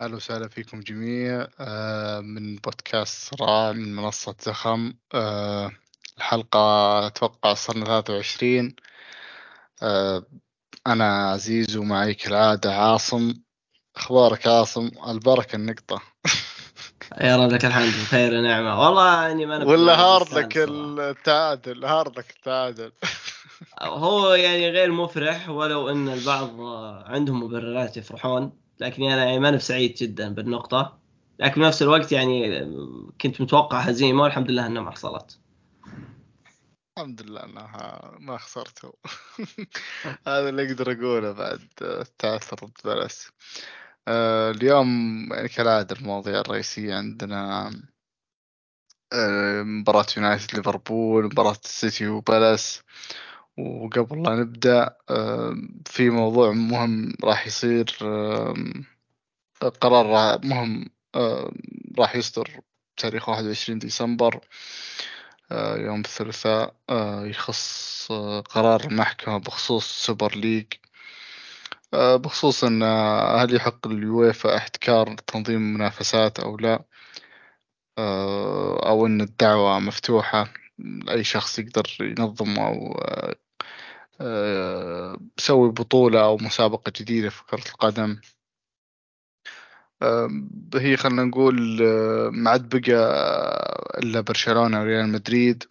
أهلا وسهلا فيكم جميع آه، من بودكاست صراع من منصة زخم آه، الحلقة أتوقع صرنا ثلاثة وعشرين آه، أنا عزيز ومعي كالعادة عاصم. أخبارك عاصم؟ البركة النقطة. يا رب لك الحمد بخير ونعمة. والله إني ما ولا hard luck التعادل hard luck التعادل. هو يعني غير مفرح ولو إن البعض عندهم مبررات يفرحون. لكن أنا يعني ما سعيد جدا بالنقطة. لكن بنفس الوقت يعني كنت متوقع هزيمة والحمد لله انها ما حصلت الحمد لله إنها ما خسرته هذا اللي أقدر أقوله بعد التعثر ضد بالاس آه اليوم يعني كالعادة المواضيع الرئيسية عندنا آه مباراة يونايتد ليفربول مباراة السيتي وبالاس وقبل لا نبدأ في موضوع مهم راح يصير قرار مهم راح يصدر تاريخ واحد وعشرين ديسمبر يوم الثلاثاء يخص قرار المحكمة بخصوص سوبر ليج. بخصوص إن هل يحق لليويفا احتكار تنظيم المنافسات أو لا؟ أو إن الدعوة مفتوحة أي شخص يقدر ينظم أو يسوي بطولة أو مسابقة جديدة في كرة القدم. هي خلنا نقول ما عاد بقى إلا برشلونة وريال مدريد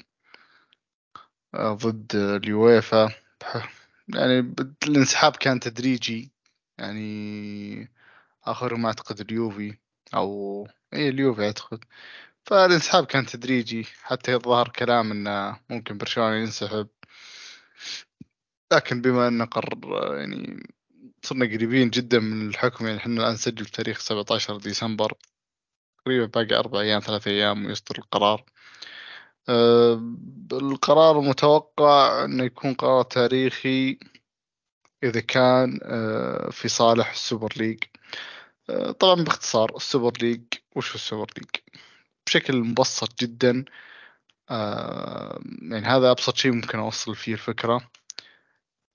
ضد اليويفا. يعني الانسحاب كان تدريجي يعني آخرهم أعتقد اليوفي أو إيه اليوفي أعتقد. فالانسحاب كان تدريجي حتى يظهر كلام إنه ممكن برشلونة ينسحب. لكن بما إنه قرر يعني صرنا قريبين جدا من الحكم يعني إحنا الآن نسجل تاريخ 17 ديسمبر تقريبا باقي أربع أيام ثلاث أيام ويصدر القرار. أه القرار المتوقع انه يكون قرار تاريخي إذا كان أه في صالح السوبر ليج. أه طبعا باختصار السوبر ليج وش السوبر ليج؟ بشكل مبسط جدا يعني هذا أبسط شيء ممكن أوصل فيه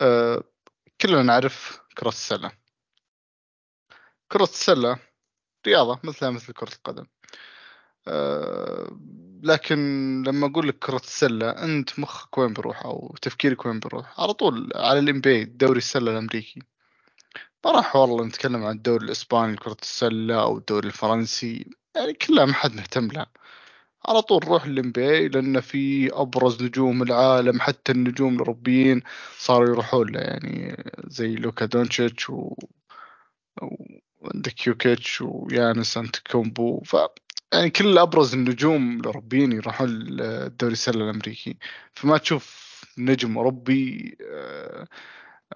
الفكرة كلنا نعرف كرة السلة. كرة السلة رياضة مثلها مثل كرة القدم. لكن لما أقول لك كرة السلة أنت مخك وين بيروح أو تفكيرك وين بيروح؟ على طول على ال NBA دوري السلة الأمريكي. ما راح والله نتكلم عن الدوري الإسباني لكرة السلة أو الدوري الفرنسي يعني كلها ما حد مهتم لها. على طول نروح ال NBA لأن في أبرز نجوم العالم حتى النجوم الأوروبيين صاروا يروحون له يعني زي لوكا دونتشيتش و وعندك يوكيتش ويانيس أنتيتوكونمبو ف يعني كل أبرز النجوم الأوروبيين يروحون الدوري السلة الأمريكي. فما تشوف نجم أوروبي آه،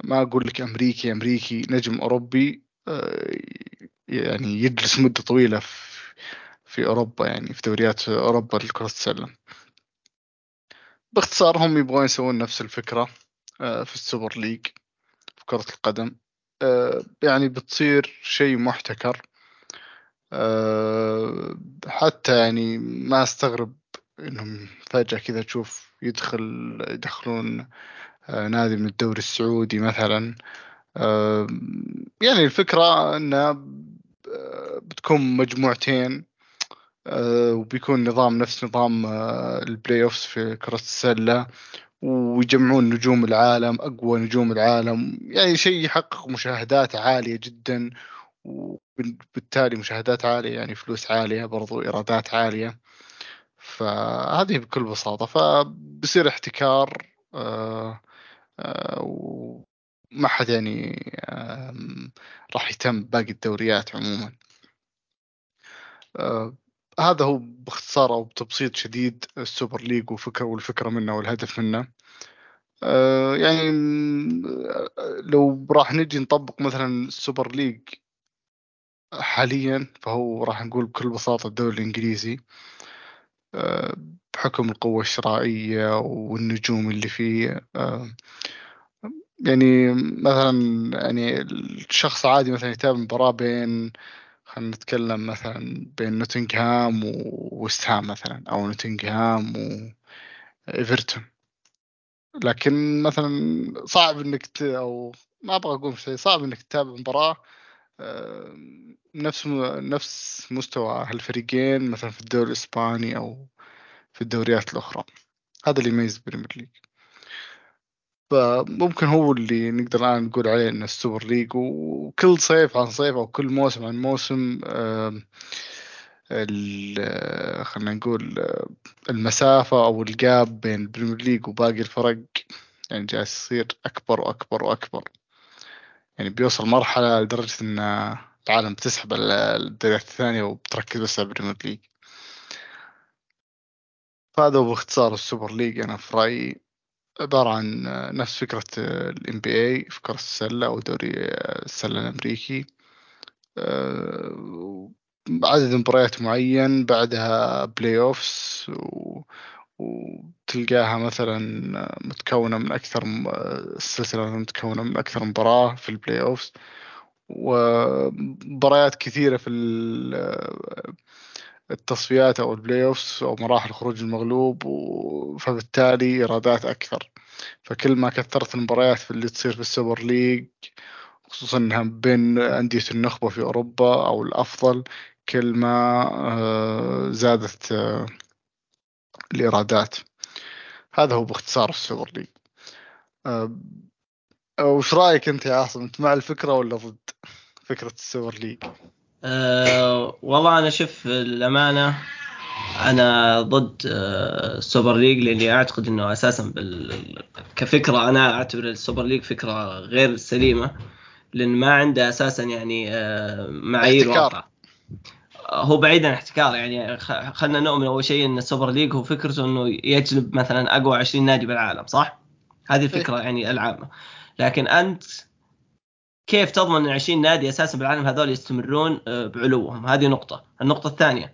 ما أقول لك أمريكي أمريكي نجم أوروبي آه، يعني يجلس مدة طويلة في أوروبا يعني في دوريات أوروبا لكرة السلة. باختصار هم يبغون يسوون نفس الفكرة آه، في السوبر ليج في كرة القدم. يعني بتصير شيء محتكر. أه حتى يعني ما أستغرب إنهم فجأة كذا تشوف يدخل يدخلون نادي من الدوري السعودي مثلا. يعني الفكرة انها آه، بتكون مجموعتين. وبيكون نظام نفس نظام أه ال playoffs في كرة السلة ويجمعون نجوم العالم أقوى نجوم العالم يعني شيء يحقق مشاهدات عالية جدا وبالتالي مشاهدات عالية يعني فلوس عالية برضو إيرادات عالية. فهذه بكل بساطة. فبصير احتكار آه، آه، وما حد يعني راح يهتم باقي الدوريات عموما. آه، هذا هو باختصار أو بتبسيط شديد السوبر ليج وفكرة والفكرة منه والهدف منه. يعني لو راح نجي نطبق مثلا السوبر ليج حاليا فهو راح نقول بكل بساطة الدوري الإنجليزي. آه، بحكم القوة الشرائية والنجوم اللي فيه آه، يعني مثلا يعني الشخص عادي مثلا يتابع مباراة بين خلينا نتكلم مثلا بين نوتنغهام وويست هام مثلا أو نوتنغهام وإيفرتون لكن مثلا صعب إنك ت... أو ما أبغى أقول شيء صعب إنك تتابع مباراة نفس نفس مستوى هالفريقين مثلا في الدوري الإسباني أو في الدوريات الأخرى. هذا اللي يميز البريمير ليج. فممكن هو اللي نقدر الآن نقول عليه إن السوبر ليج وكل صيف عن صيف أو كل موسم عن موسم خلينا نقول المسافة أو ال gap بين البريمير ليج وباقي الفرق يعني جالس يصير أكبر وأكبر وأكبر. يعني بيوصل مرحلة لدرجة إن العالم بتسحب الدوريات الثانية وبتركز بس على البريمير ليج فهذا باختصار السوبر ليج. أنا في رأيي عبارة عن نفس فكرة ال NBA في كرة السلة أو دوري السلة الأمريكي. آه، عدد مباريات معين بعدها playoffs و... وتلقاها مثلا متكونة من أكثر السلسلة متكونة من أكثر مباراة في ال playoffs ومباريات كثيرة في التصفيات أو ال playoffs أو مراحل خروج المغلوب فبالتالي إيرادات أكثر. فكل ما كثرت المباريات في اللي تصير في السوبر ليج خصوصا إنها بين أندية النخبة في أوروبا أو الأفضل كل ما آه، زادت آه، الإيرادات. هذا هو باختصار السوبر ليج. آه، وش رأيك أنت يا عاصم؟ أنت مع الفكرة ولا ضد فكرة السوبر ليج؟ أه والله أنا شوف الأمانة أنا ضد السوبر ليج لأني أعتقد إنه أساسا بال... كفكرة أنا أعتبر السوبر ليج فكرة غير سليمة لأن ما عنده أساسا يعني معايير واضحة هو بعيد عن احتكار يعني خلينا نؤمن أول شيء إن السوبر ليج هو فكرته إنه يجلب مثلا أقوى 20 نادي بالعالم صح؟ هذه الفكرة إيه. يعني العامة لكن أنت كيف تضمن إن 20 نادي أساسا بالعالم هذول يستمرون آه، بعلوهم؟ هذه نقطة، النقطة الثانية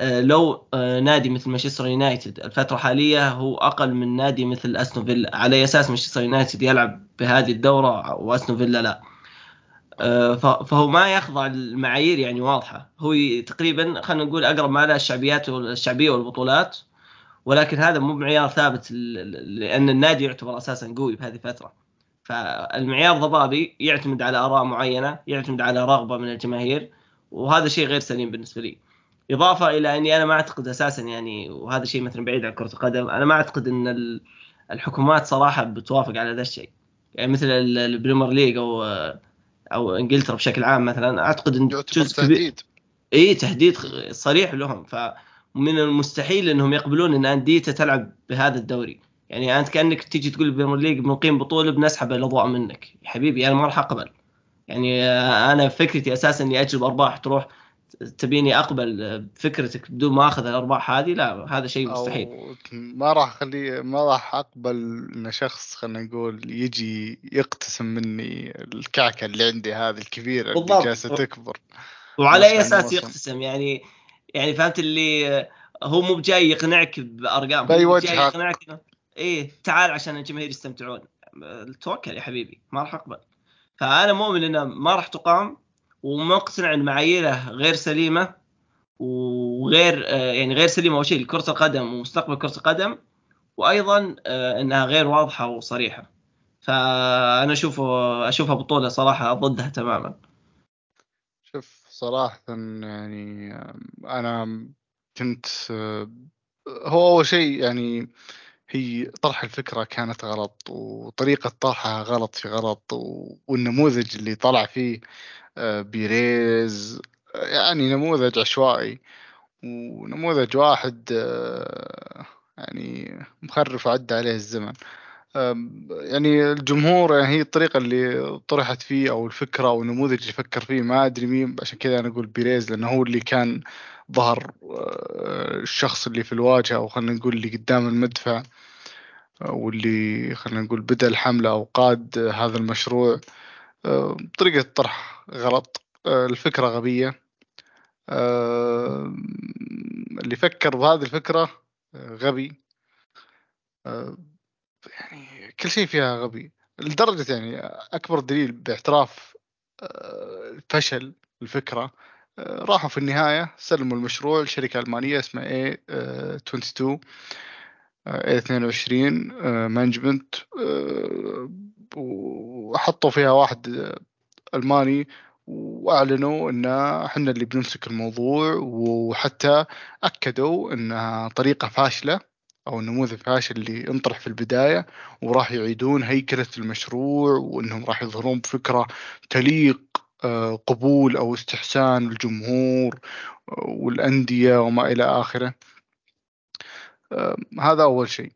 آه، لو آه، نادي مثل مانشستر يونايتد الفترة الحالية هو أقل من نادي مثل أستون فيلا على أساس مانشستر يونايتد يلعب بهذه الدورة وأستون فيلا لا. فهو ما يخضع المعايير يعني واضحة. هو تقريبا خلينا نقول أقرب ما له الشعبيات الشعبية والبطولات. ولكن هذا مو معيار ثابت لأن النادي يعتبر أساسا قوي بهذه الفترة. فالمعيار ضبابي يعتمد على آراء معينة يعتمد على رغبة من الجماهير وهذا شيء غير سليم بالنسبة لي. إضافة إلى أني أنا ما أعتقد أساسا يعني وهذا شيء مثلا بعيد عن كرة القدم أنا ما أعتقد إن الحكومات صراحة بتوافق على ذا الشيء. يعني مثل البريمير ليج أو أو إنجلترا بشكل عام مثلا أعتقد إن جزء تهديد. إي تهديد صريح لهم. فمن المستحيل إنهم يقبلون إن انديته تلعب بهذا الدوري. يعني أنت كأنك تيجي تقول البريمير ليج بنقيم بطولة بنسحب الأضواء منك. يا حبيبي أنا ما راح أقبل. يعني أنا فكرتي أساسا إني اجلب أرباح تروح تبيني أقبل بفكرتك بدون ما أخذ الأرباح هذه لا هذا شيء مستحيل. ما راح أخلي ما راح أقبل إن شخص خلينا نقول يجي يقتسم مني الكعكة اللي عندي هذه الكبيرة بالضبط. اللي جالسة تكبر. وعلى أي أساس يقتسم؟ يعني يعني فهمت اللي هو مو بجاي يقنعك بأرقام بأي وجه يقنعك إيه تعال عشان الجماهير يستمتعون. توكل يا حبيبي ما راح أقبل. فأنا مؤمن إنه ما راح تقام ومقتنع إن معاييره غير سليمة وغير آه، يعني غير سليمة أول شيء لكرة القدم ومستقبل كرة القدم وأيضا آه، إنها غير واضحة وصريحة. فأنا أشوف أشوفها بطولة صراحة ضدها تماما. شوف صراحة يعني أنا كنت آه، هو أول شيء يعني هي طرح الفكرة كانت غلط وطريقة طرحها غلط في غلط والنموذج اللي طلع فيه آه، بيريز يعني نموذج عشوائي ونموذج واحد آه، يعني مخرف وعدى عليه الزمن. يعني الجمهور يعني هي الطريقة اللي طرحت فيه أو الفكرة أو النموذج اللي فكر فيه ما أدري مين عشان كذا أنا أقول بيريز لأنه هو اللي كان ظهر آه، الشخص اللي في الواجهة أو خلينا نقول اللي قدام المدفع واللي خلينا نقول بدأ الحملة أو قاد هذا المشروع. طريقة طرح غلط الفكرة غبية. اللي فكر بهذه الفكرة غبي. يعني كل شيء فيها غبي لدرجة يعني أكبر دليل باعتراف فشل الفكرة راحوا في النهاية سلموا المشروع لشركة ألمانية اسمها A 22 A 22 مانجمنت وحطوا فيها واحد ألماني وأعلنوا إن إحنا اللي بنمسك الموضوع وحتى أكدوا إنها طريقة فاشلة. أو النموذج فاشل اللي انطرح في البداية وراح يعيدون هيكلة المشروع وإنهم راح يظهرون بفكرة تليق آه، قبول أو استحسان الجمهور والأندية وما إلى آخره. هذا أول شيء.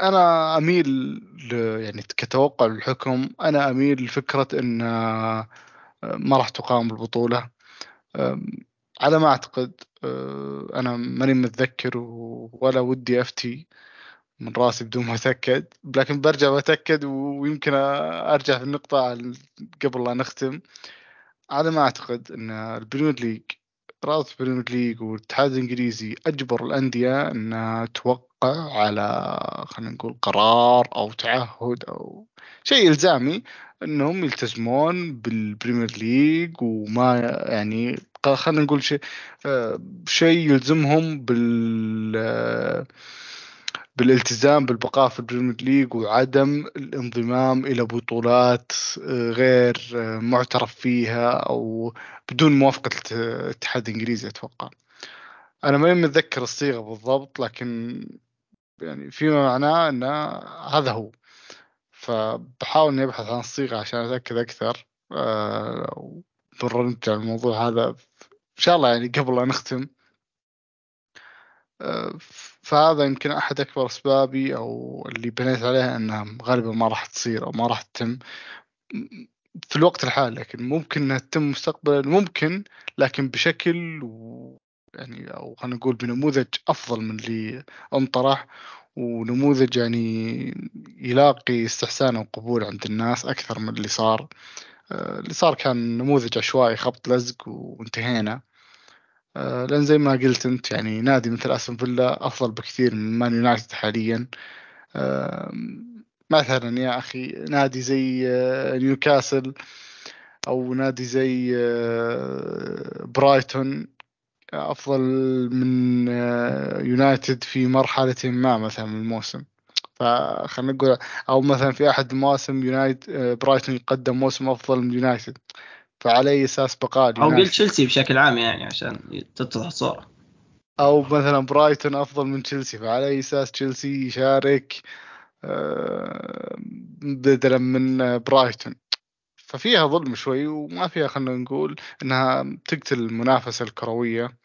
أنا أميل يعني كتوقع الحكم أنا أميل لفكرة إن آه، ما راح تقام البطولة. على ما أعتقد آه، أنا ماني متذكر ولا ودي أفتي من راسي بدون ما أتأكد لكن برجع بتاكد ويمكن أرجع في النقطة قبل لا نختم. على ما أعتقد إن البريمير ليج رابطة البريمير ليج والاتحاد الإنجليزي أجبر الأندية انها توقع على خلينا نقول قرار أو تعهد أو شيء إلزامي إنهم يلتزمون بالبريمير ليج وما يعني خلينا نقول شيء شيء يلزمهم بال بالالتزام بالبقاء في البريمير ليج وعدم الانضمام إلى بطولات غير معترف فيها أو بدون موافقة الاتحاد الإنجليزي أتوقع. أنا ما متذكر الصيغة بالضبط لكن يعني فيما معناه إن هذا هو. فبحاول إني أبحث عن الصيغة عشان أتأكد أكثر أه نرجع الموضوع هذا. إن شاء الله يعني قبل لا نختم. أه فهذا يمكن أحد أكبر أسبابي أو اللي بنيت عليها إنها غالبا ما راح تصير أو ما راح تتم. في الوقت الحالي لكن ممكن إنها تتم مستقبلا ممكن لكن بشكل يعني أو خلينا نقول بنموذج أفضل من اللي انطرح ونموذج يعني يلاقي استحسان وقبول عند الناس أكثر من اللي صار. آه، اللي صار كان نموذج عشوائي خبط لزق وانتهينا. آه، لأن زي ما قلت أنت يعني نادي مثل أستون فيلا أفضل بكثير من مان يونايتد حاليا. مثلا يا أخي نادي زي آه، نيوكاسل أو نادي زي برايتون أفضل من يونايتد في مرحلة ما مثلا من الموسم. فخلنا نقول أو مثلا في أحد المواسم يونايتد برايتون يقدم موسم أفضل من يونايتد. فعلى أي أساس بقاء أو قلت تشيلسي بشكل عام يعني عشان تتضح الصورة. أو مثلا برايتون أفضل من تشيلسي فعلى أي أساس تشيلسي يشارك آه، بدلا من برايتون؟ ففيها ظلم شوي وما فيها خلينا نقول إنها تقتل المنافسة الكروية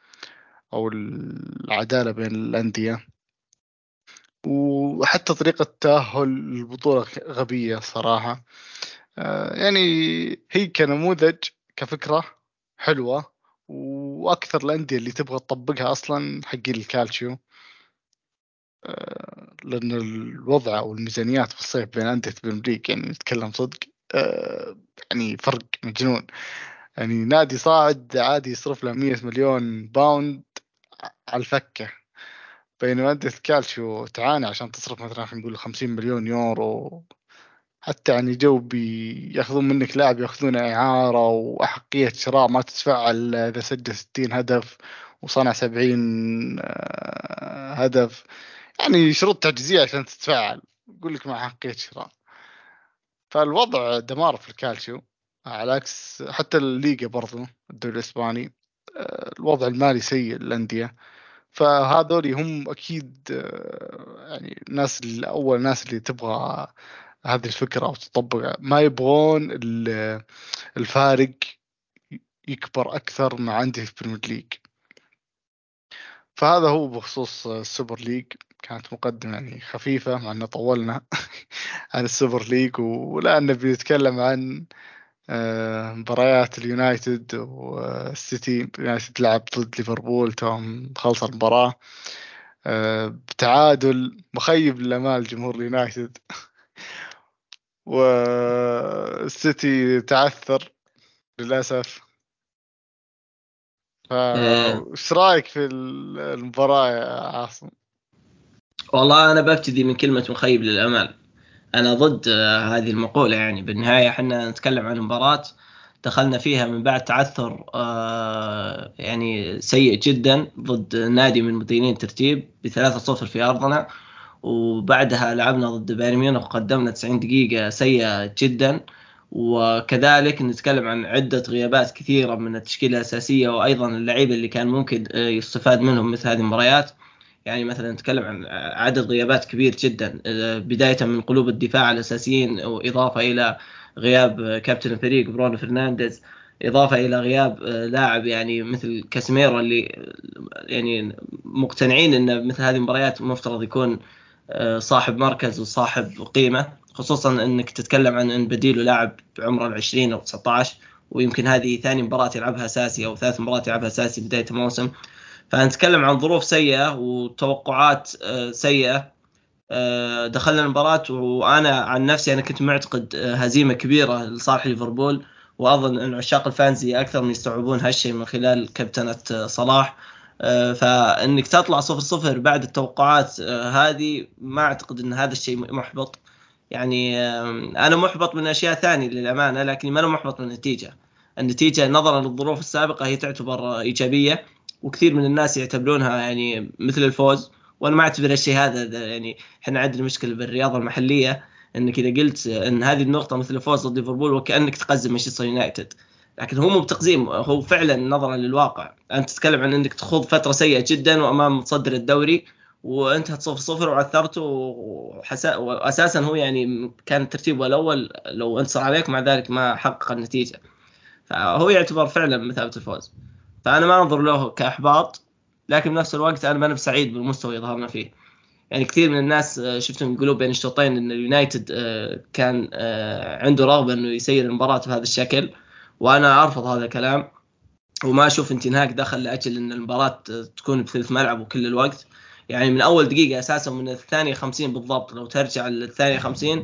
أو العدالة بين الأندية. وحتى طريقة تأهل البطوله غبية صراحة. آه، يعني هي كنموذج كفكرة حلوة وأكثر الأندية اللي تبغى تطبقها أصلا حقين الكالتشيو. آه، لأن الوضع أو الميزانيات في الصيف بين أندية البريمير يعني نتكلم صدق آه، يعني فرق مجنون. يعني نادي صاعد عادي يصرف له 100 مليون pound على الفكة. بينما أندية الكالتشيو تعاني عشان تصرف مثلا خلينا نقول 50 مليون يورو حتى يعني لو بيأخذون منك لاعب يأخذونه إعارة وأحقية شراء ما تتفعل إذا سجل 60 هدف وصنع 70 آه، هدف. يعني شروط تعجيزية عشان تتفعل يقول لك مع حقية شراء. فالوضع دمار في الكالشيو على عكس حتى الليغا برضو الدوري الإسباني آه، الوضع المالي سيء للأندية. فهذول هم أكيد آه، يعني الناس الأول ناس اللي تبغى هذه الفكرة أو تطبق. ما يبغون الفارق يكبر أكثر ما عندي في بريمير ليج فهذا هو بخصوص السوبر ليج كانت مقدمة يعني خفيفة مع أنه طولنا عن السوبر ليج والآن نبي نتكلم عن مباريات اليونايتد والسيتي يونايتد لعب ضد ليفربول توه خلص المباراة. آه، بتعادل مخيب للأمال جمهور اليونايتد. والسيتي تعثر للأسف. فايش رأيك في المباراة يا عاصم؟ والله أنا ببتدي من كلمة مخيب للأمال. أنا ضد هذه المقولة يعني. بالنهاية إحنا نتكلم عن مباراة دخلنا فيها من بعد تعثر آه، يعني سيء جدا ضد نادي من مدينين الترتيب بثلاثة صفر في أرضنا وبعدها لعبنا ضد بايرن ميونخ وقدمنا 90 دقيقة سيئة جدا. وكذلك نتكلم عن عدة غيابات كثيرة من التشكيلة الأساسية وأيضا اللعيبة اللي كان ممكن آه، يستفاد منهم مثل هذه المباريات. يعني مثلا نتكلم عن عدد غيابات كبير جدا آه، بداية من قلوب الدفاع الأساسيين وإضافة إلى غياب كابتن الفريق برونو فرنانديز إضافة إلى غياب آه، لاعب يعني مثل كاسيميرو اللي يعني مقتنعين أن مثل هذه المباريات مفترض يكون صاحب مركز وصاحب قيمة خصوصا إنك تتكلم عن إن بديله لاعب بعمر العشرين أو 19 ويمكن هذه ثاني مباراة يلعبها أساسي أو ثالث مباراة يلعبها أساسي بداية الموسم. فنتكلم عن ظروف سيئة وتوقعات آه، سيئة. آه، دخلنا المباراة وأنا عن نفسي أنا كنت معتقد آه، هزيمة كبيرة لصالح ليفربول وأظن أن عشاق الفانزي أكثر من يستوعبون هالشيء من خلال كابتنة صلاح. فإنك تطلع صفر صفر بعد التوقعات هذه ما أعتقد أن هذا الشيء محبط. يعني أنا محبط من أشياء ثانية للأمانة لكن ما أنا محبط من النتيجة. النتيجة نظرا للظروف السابقة هي تعتبر إيجابية. وكثير من الناس يعتبرونها يعني مثل الفوز وأنا ما أعتبر الشيء هذا يعني إحنا عندنا مشكلة بالرياضة المحلية إنك إذا قلت إن هذه النقطة مثل الفوز ضد ليفربول وكأنك تقزم مانشستر يونايتد. لكن هو مو بتقزيم هو فعلا نظرا للواقع. أنت تتكلم عن إنك تخوض فترة سيئة جدا وأمام متصدر الدوري وانتهت صفر صفر وعثرته وحسا... واساسا هو يعني كان ترتيبه الأول لو أنتصر عليك مع ذلك ما حقق النتيجة. فهو يعتبر فعلا مثابة الفوز. فأنا ما أنظر له كإحباط لكن بنفس الوقت أنا ما سعيد بالمستوى اللي ظهرنا فيه. يعني كثير من الناس آه، شفتهم يقولوا بين الشوطين إن اليونايتد آه، كان آه، عنده رغبة إنه يسير المباراة بهذا الشكل وأنا أرفض هذا الكلام وما أشوف انتهاك دخل لأجل إن المباراة تكون بثلث ملعب وكل الوقت. يعني من أول دقيقة أساسا من الثانية 50 بالضبط لو ترجع للثانية 50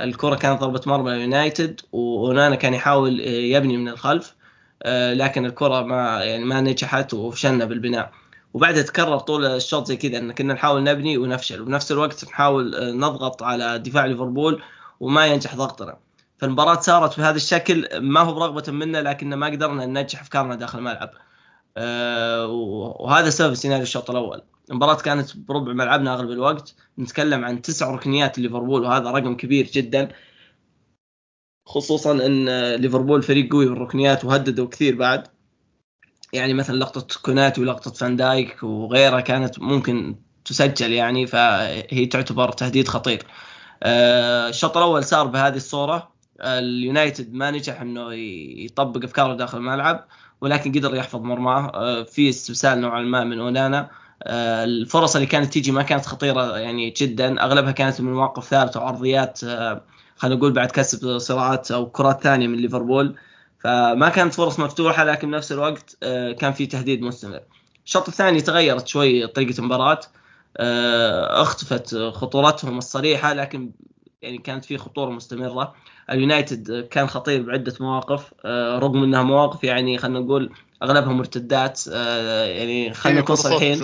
الكرة كانت ضربة مرمى يونايتد ونانا كان يحاول يبني من الخلف. لكن الكرة ما يعني ما نجحت وفشلنا بالبناء. وبعدها تكرر طول الشوط زي كذا إن كنا نحاول نبني ونفشل. وبنفس الوقت نحاول آه، نضغط على دفاع ليفربول وما ينجح ضغطنا. فالمباراة صارت بهذا الشكل ما هو برغبة منا لكن ما قدرنا ننجح افكارنا داخل الملعب. آه، وهذا سبب سيناريو الشوط الأول. المباراة كانت بربع ملعبنا أغلب الوقت. نتكلم عن تسع ركنيات ليفربول وهذا رقم كبير جدا. خصوصا إن ليفربول فريق قوي بالركنيات وهددوا كثير بعد. يعني مثلا لقطة كوناتي ولقطة فان دايك وغيرها كانت ممكن تسجل يعني فهي تعتبر تهديد خطير. آه، الشوط الأول صار بهذه الصورة. اليونايتد ما نجح إنه يطبق أفكاره داخل الملعب ولكن قدر يحفظ مرماه. آه، في استبسال نوعا ما من أونانا. آه، الفرص اللي كانت تيجي ما كانت خطيرة يعني جدا. أغلبها كانت من مواقف ثابتة وعرضيات آه، خلينا نقول بعد كسب صراعات أو كرات ثانية من ليفربول. فما كانت فرص مفتوحة لكن بنفس الوقت كان في تهديد مستمر. الشوط الثاني تغيرت شوي طريقة المباراة اختفت خطورتهم الصريحة لكن يعني كانت في خطورة مستمرة. اليونايتد كان خطير بعدة مواقف آه، رغم إنها مواقف يعني خلينا نقول أغلبها مرتدات آه، يعني خلينا نكون صريحين.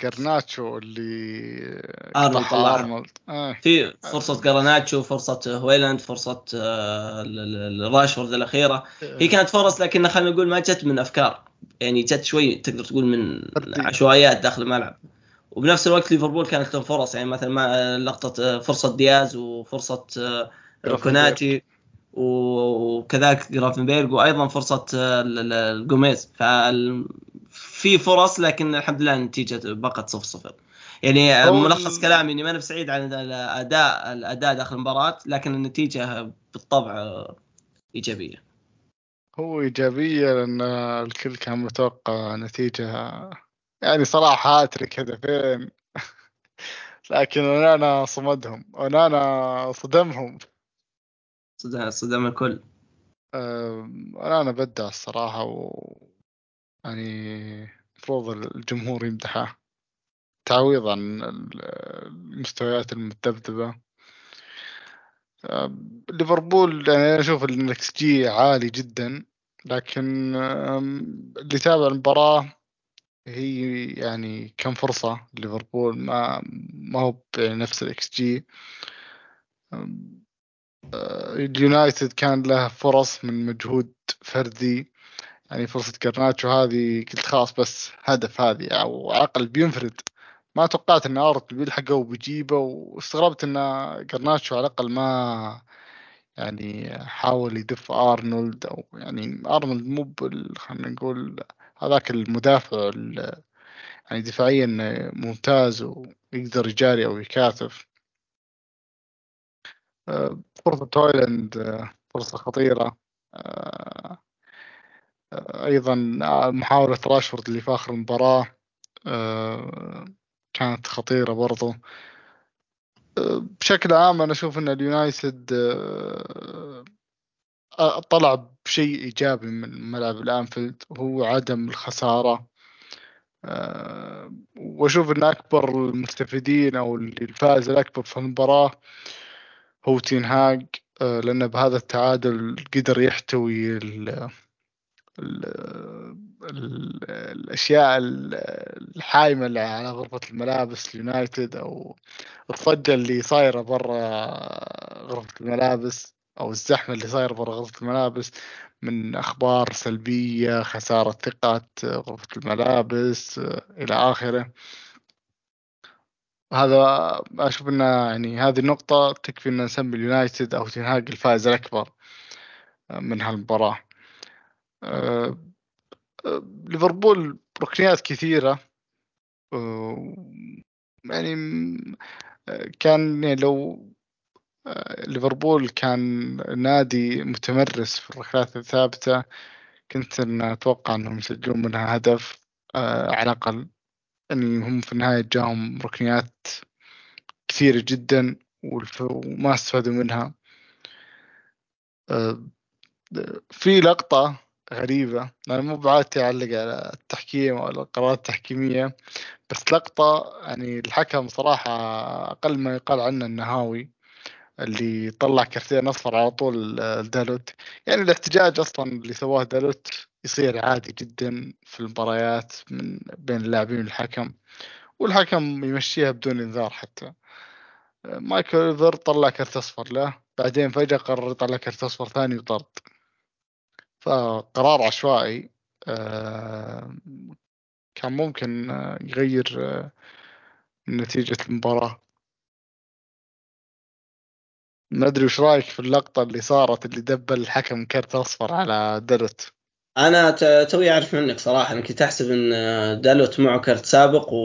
جرناتشو اللي أرنولد. آه. في فرصة جرناتشو فرصة هويلاند فرصة راشفورد الأخيرة. هي كانت فرص لكنها خلينا نقول ما جت من أفكار. يعني جت شوي تقدر تقول من عشوائيات داخل الملعب. وبنفس الوقت ليفربول كانت لهم فرص يعني مثلا ما لقطه فرصة دياز وفرصة كوناتي وكذلك جرافنبيرغ وأيضا فرصة الجوميز ففي فرص لكن الحمد لله النتيجة بقت 0 0 يعني ملخص كلامي إني ما أنا سعيد عن الأداء الأداء داخل المباراة لكن النتيجة بالطبع إيجابية. هو إيجابية لأن الكل كان متوقع نتيجة يعني صراحة هاتريك هدفين. لكن أنا صمدهم. أنا صدمهم. صدام الكل. أنا أنا بدع الصراحة و يعني المفروض الجمهور يمدحه. تعويض عن المستويات المتذبذبة ليفربول يعني أنا أشوف الإكس جي عالي جدا. لكن اللي تابع المباراة هي يعني كم فرصة ليفربول؟ ما ما هو بنفس الإكس جي. اليونايتد كان له فرص من مجهود فردي يعني فرصة جرناتشو هذه قلت خلاص بس هدف هذه أو عقل بينفرد. ما توقعت إن آرت بيلحقه وبيجيبه واستغربت إن جرناتشو على الأقل ما يعني حاول يدف أرنولد أو يعني أرنولد مو خلينا نقول هذاك المدافع ال- يعني دفاعيا ممتاز ويقدر يجاري أو يكاتف. آه، فرصة تويلاند آه، فرصة خطيرة. آه، أيضا محاولة راشفورد اللي في آخر المباراة كانت خطيرة برضو. بشكل عام أنا أشوف أن اليونايتد طلع بشيء إيجابي من ملعب الأنفيلد وهو عدم الخسارة. وأشوف أن أكبر المستفيدين أو الفائز الأكبر في المباراة هو تينهاج لأنه بهذا التعادل قدر يحتوي ال ال الأشياء الحايمة اللي على غرفة الملابس اليونايتد أو الضجة اللي صايرة برا غرفة الملابس. أو الزحمة اللي صايرة برا غرفة الملابس من أخبار سلبية خسارة ثقة غرفة الملابس إلى آخره. هذا أشوف أن يعني هذه النقطة تكفي أن نسمي اليونايتد أو تنهاج الفائز الأكبر من هالمباراة. أه ليفربول ركنيات كثيرة. يعني كان يعني لو ليفربول كان نادي متمرس في الركلات الثابتة. كنت أن أتوقع أنهم يسجلون منها هدف. على الأقل أني هم في النهاية جاهم ركنيات كثيرة جدا وما استفادوا منها. في لقطة غريبة أنا مو بعادتي أعلق على التحكيم أو القرارات التحكيمية بس لقطة يعني الحكم صراحة أقل ما يقال عنه النهاوي اللي طلع كرتين أصفر على طول دالوت. يعني الاحتجاج أصلا اللي سواه دالوت يصير عادي جدا في المباريات من بين اللاعبين والحكم والحكم يمشيها بدون إنذار حتى. مايكل اوليفر طلع كرت أصفر له بعدين فجأة قرر يطلع كرت أصفر ثاني وطرد. فقرار عشوائي آه، كان ممكن آه، يغير آه، نتيجة المباراة. ما أدري وش رأيك في اللقطة اللي صارت اللي double الحكم كرت أصفر على دالوت أنا توي أعرف منك صراحة أنا كنت أحسب إن دالوت معه كرت سابق و...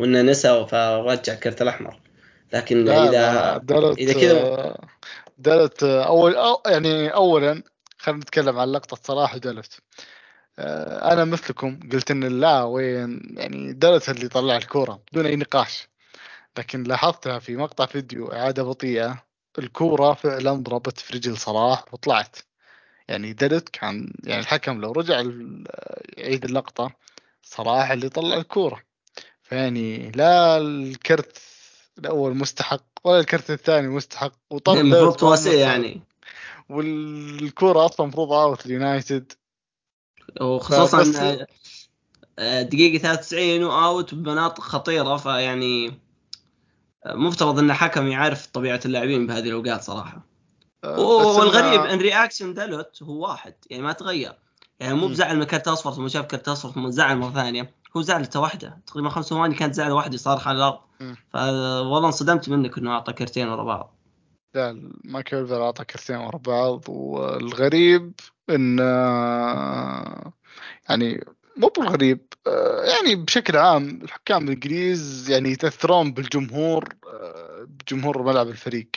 وإنه نسى فرجع الكرت الأحمر. لكن لا إذا لا دلت إذا كذا دلت أول أو يعني أولا خلينا نتكلم عن لقطة صلاح ودلت أنا مثلكم قلت إن لا وين يعني دلت اللي طلع الكورة بدون أي نقاش. لكن لاحظتها في مقطع فيديو إعادة بطيئة. الكورة فعلا ضربت في رجل صلاح وطلعت. يعني دالوت كان يعني الحكم لو رجع يعيد اللقطة صلاح اللي طلع الكورة. فيعني لا الكرت الأول مستحق ولا الكرت الثاني مستحق وطرد المفروض تواسيه يعني. والكورة أصلا المفروض out اليونايتد. وخصوصا دقيقة 93 و out بمناطق خطيرة فيعني مفترض إن حكم يعرف طبيعة اللاعبين بهذه الأوقات صراحة. أه والغريب إن reaction دالوت هو واحد يعني ما تغير. يعني مو بزعل من كرت أصفر ثم شاف كرت أصفر ثم زعل مرة ثانية. هو زعلته واحدة تقريبا خمس ثواني كانت زعله واحدة صار على الأرض. فوالله انصدمت منك انه اعطى كرتين ورا بعض. لا مايكل اوليفر اعطى كرتين ورا بعض. والغريب إن يعني مو بالغريب. يعني بشكل عام الحكام الإنجليز يعني يتأثرون بالجمهور بجمهور ملعب الفريق.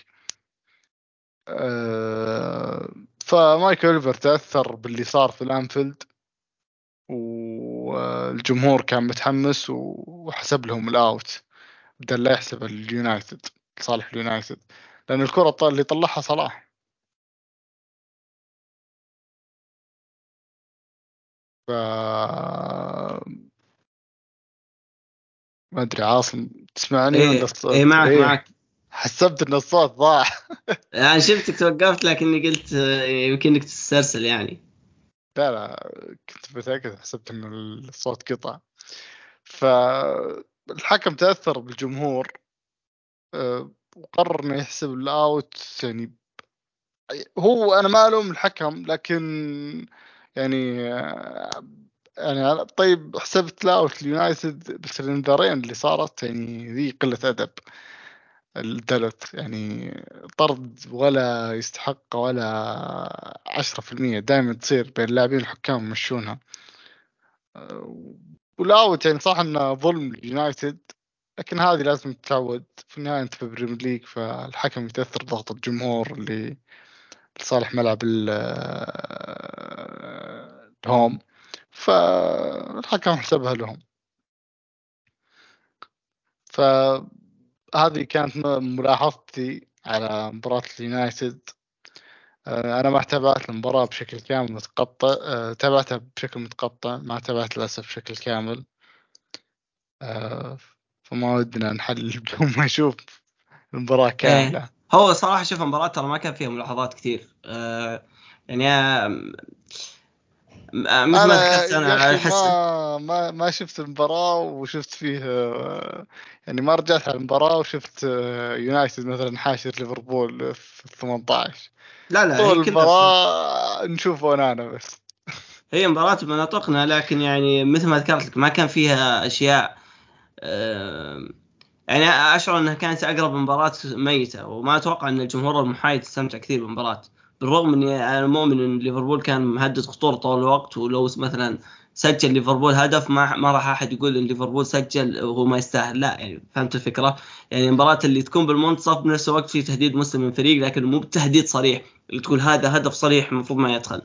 فمايكل اوليفر تأثر باللي صار في الأنفيلد والجمهور كان متحمس وحسب لهم ال out. بدل لا يحسب اليونايتد لصالح اليونايتد. لأن الكرة اللي طلعها صلاح. ف ما أدري عاصم تسمعني إيه ولا الصوت؟ إيه معك إيه؟ معك. حسبت إن الصوت ضاع. يعني شفتك توقفت لكني قلت يمكن انك تسترسل يعني. لا لا كنت متأكد حسبت إن الصوت قطع. فالحكم تأثر بالجمهور أه، وقرر إنه يحسب الأوت يعني هو أنا ما ألوم الحكم لكن يعني يعني طيب حسبة دالوت اليونايتد بس الانذارين اللي صارت يعني ذي قلة أدب. دالوت يعني طرد ولا يستحق ولا عشرة في المية دائما تصير بين اللاعبين الحكام يمشونها. دالوت يعني صح إنه ظلم اليونايتد لكن هذه لازم تتعود. في النهاية أنت في بريمير ليج فالحكم يتأثر ضغط الجمهور اللي لصالح ملعب الهوم. فالحكم حسبها لهم. فهذه كانت ملاحظتي على مباراة اليونايتد. آه، أنا ما تابعت المباراة بشكل كامل متقطع آه، تابعتها بشكل متقطع ما تابعت للأسف بشكل كامل. آه، فما ودنا نحلل بدون ما نشوف المباراة إيه. كاملة. هو صراحة شوف المباراة ترى ما كان فيها ملاحظات كثير. آه يعني آه، آه، مثل ما ذكرت أنا أحس ما ما ما شفت المباراة وشفت فيه آه، يعني ما رجعت على المباراة وشفت يونايتد مثلا حاشر ليفربول في ال 18 لا لا طول المباراة نشوف أنا بس. هي مباراة بمناطقنا لكن يعني مثل ما ذكرت لك ما كان فيها أشياء آه، يعني أشعر إنها كانت أقرب مباراة ميتة وما أتوقع إن الجمهور المحايد استمتع كثير بالمباراة. بالرغم إني أنا مؤمن إن ليفربول كان مهدد خطورة طول الوقت ولو مثلا سجل ليفربول هدف ما ما راح أحد يقول إن ليفربول سجل وهو ما يستاهل. لا يعني فهمت الفكرة؟ يعني المباراة اللي تكون بالمنتصف بنفس الوقت في تهديد مسلم من فريق لكن مو بتهديد صريح. اللي تقول هذا هدف صريح المفروض ما يدخل.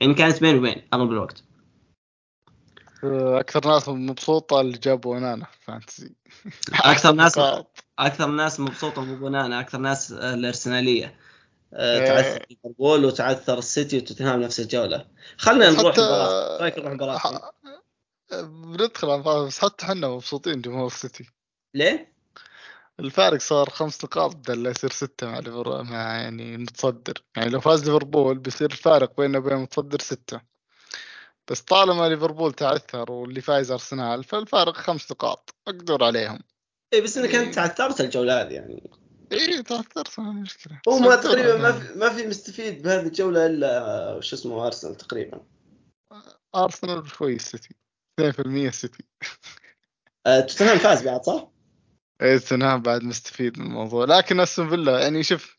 يعني كانت بين وبين اغلب الوقت أكثر ناس مبسوطة اللي جابوا انانا فانتزي أكثر ناس أكثر ناس مبسوطة مو بنانا أكثر ناس آه، الأرسنالية. آه، تعثر آه، ليفربول وتعثر السيتي وتوتنهام نفس الجولة. خلينا نروح حتى المباراة. رايك نروح المباراة؟ ح- بندخل على المباراة، بس حتى إحنا مبسوطين جمهور السيتي. ليه؟ الفارق صار خمس نقاط بدل لا يصير ستة مع ليفر مع يعني المتصدر يعني لو فاز ليفربول بيصير الفارق بينه وبين المتصدر ستة. بس طالما ليفربول تعثر واللي فايز أرسنال فالفارق خمس نقاط. مقدور عليهم. اي بس إنك أنت يعني تعثرت الجولة هذه يعني. إيه تعثرت ما مشكلة. هو ما تقريبا ما عليهم في ما في مستفيد بهذه الجولة إلا شو اسمه أرسنال تقريبا. أرسنال شوي السيتي. 2% السيتي. آه، توتنهام فاز بعد صح؟ إيه توتنهام بعد مستفيد من الموضوع. لكن أستون فيلا يعني شوف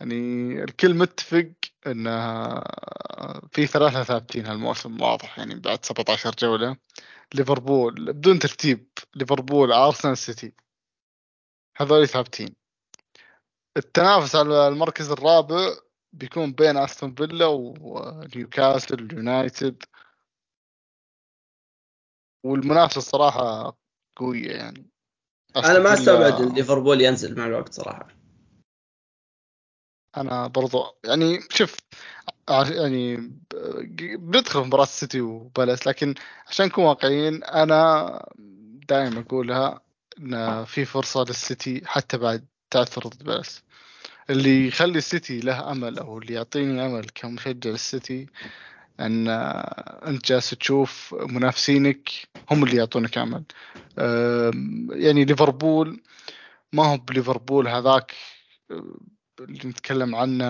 يعني الكل متفق انها في ثلاثة ثابتين هالموسم واضح يعني بعد 17 جولة. ليفربول بدون ترتيب ليفربول أرسنال سيتي. هذول ثابتين. التنافس على المركز الرابع بيكون بين أستون فيلا ونيوكاسل اليونايتد والمنافسة الصراحة قوية يعني. أنا ما أستبعد ليفربول ينزل مع الوقت صراحة. أنا برضو يعني شوف يعني بندخل في مباراة السيتي وبالاس لكن عشان نكون واقعيين أنا دائما أقولها إن في فرصة للسيتي حتى بعد تعثر ضد بالاس اللي يخلي السيتي له أمل أو اللي يعطيني أمل كمشجع للسيتي إن أنت جالس تشوف منافسينك هم اللي يعطونك أمل. يعني ليفربول ما هو بليفربول هذاك اللي نتكلم عنه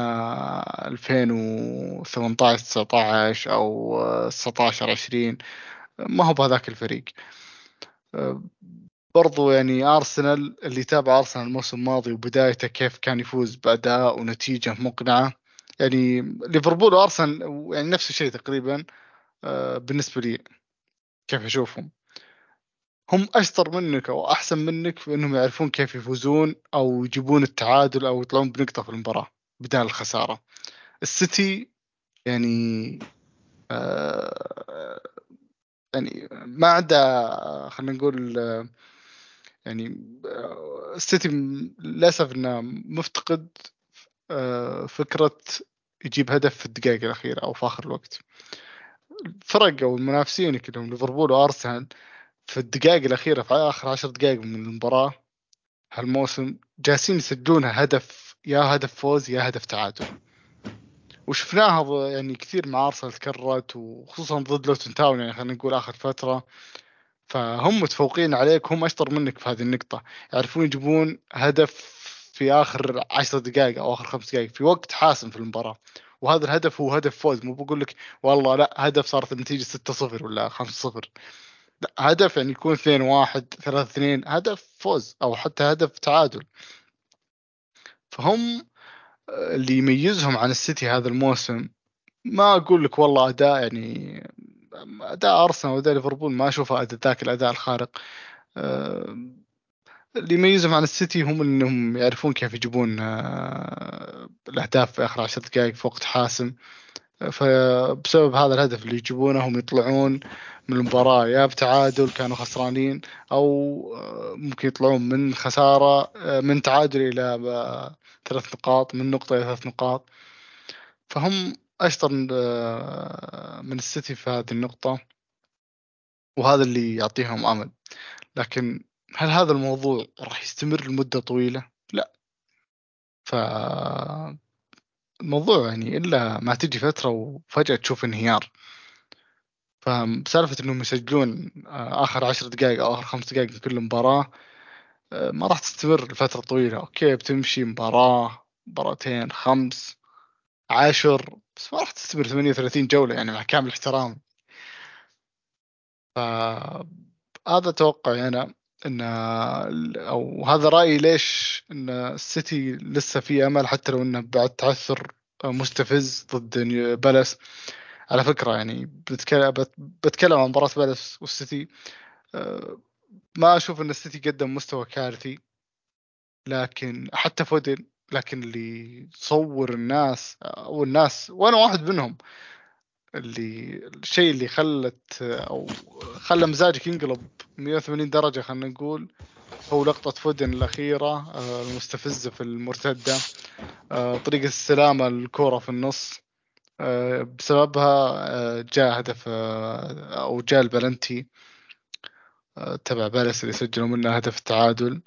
2018 19 أو أه، 19 20 ما هو بهذاك الفريق. برضو يعني أرسنال اللي تابع أرسنال الموسم الماضي وبدايته كيف كان يفوز بأداء ونتيجة مقنعة. يعني ليفربول وأرسنال يعني نفس الشيء تقريبا أه، بالنسبة لي كيف أشوفهم. هم أشطر منك أو أحسن منك في إنهم يعرفون كيف يفوزون أو يجيبون التعادل أو يطلعون بنقطة في المباراة بدال الخسارة. السيتي يعني آه يعني ما عدا خلينا نقول يعني آه، السيتي م- للأسف إنه مفتقد آه فكرة يجيب هدف في الدقائق الأخيرة أو في آخر الوقت. فرق أو المنافسين كلهم ليفربول وأرسنال في الدقائق الأخيرة في آخر عشر دقائق من المباراة هالموسم جالسين يسجلون هدف يا هدف فوز يا هدف تعادل. وشفناها يعني كثير مع أرسنال تكررت وخصوصا ضد لوتن تاون يعني خلينا نقول آخر فترة. فهم متفوقين عليك هم أشطر منك في هذه النقطة. يعرفون يجيبون هدف في آخر عشر دقائق أو آخر خمس دقائق في وقت حاسم في المباراة. وهذا الهدف هو هدف فوز مو بقول لك والله لا هدف صارت النتيجة 6-0 ولا 5-0 لا هدف يعني يكون 2-1 3-2 هدف فوز أو حتى هدف تعادل. فهم اللي يميزهم عن السيتي هذا الموسم ما أقول لك والله أداء يعني أداء أرسنال وأداء ليفربول ما أشوفه ذاك الأداء الخارق. آه، اللي يميزهم عن السيتي هم إنهم يعرفون كيف يجيبون آه، الأهداف في آخر عشر دقائق في وقت حاسم. فبسبب هذا الهدف اللي يجيبونه هم يطلعون من المباراة يا بتعادل كانوا خسرانين أو آه، ممكن يطلعون من خسارة من تعادل إلى ثلاث نقاط من نقطة إلى ثلاث نقاط. فهم أشطر من السيتي في هذه النقطة وهذا اللي يعطيهم أمل. لكن هل هذا الموضوع راح يستمر لمدة طويلة؟ لا. ف الموضوع يعني إلا ما تجي فترة وفجأة تشوف انهيار. فسالفة إنهم يسجلون آه، آخر عشر دقائق أو آخر خمس دقائق من كل مباراة آه، ما راح تستمر لفترة طويلة. أوكي بتمشي مباراة مباراتين خمس عاشر بس ما راح تستمر 38 جولة يعني مع كامل احترامي. ف هذا توقعي أنا. إن أو هذا رأيي ليش إن السيتي لسه في أمل حتى لو إنه بعد تعثر مستفز ضد بالاس على فكرة يعني بتكلم بتكلم عن مباراة بالاس والسيتي آه، ما أشوف إن السيتي قدم مستوى كارثي. لكن حتى فودن لكن اللي صور الناس أو الناس وأنا واحد منهم اللي الشيء اللي خلت أو خلى مزاجك ينقلب 180 درجة خلينا نقول هو لقطة فودن الأخيرة آه، المستفزة في المرتدة آه، طريقة السلامة الكرة في النص آه، بسببها جاء هدف أو جاء البلنتي تبع بالاس اللي سجلوا منه هدف التعادل.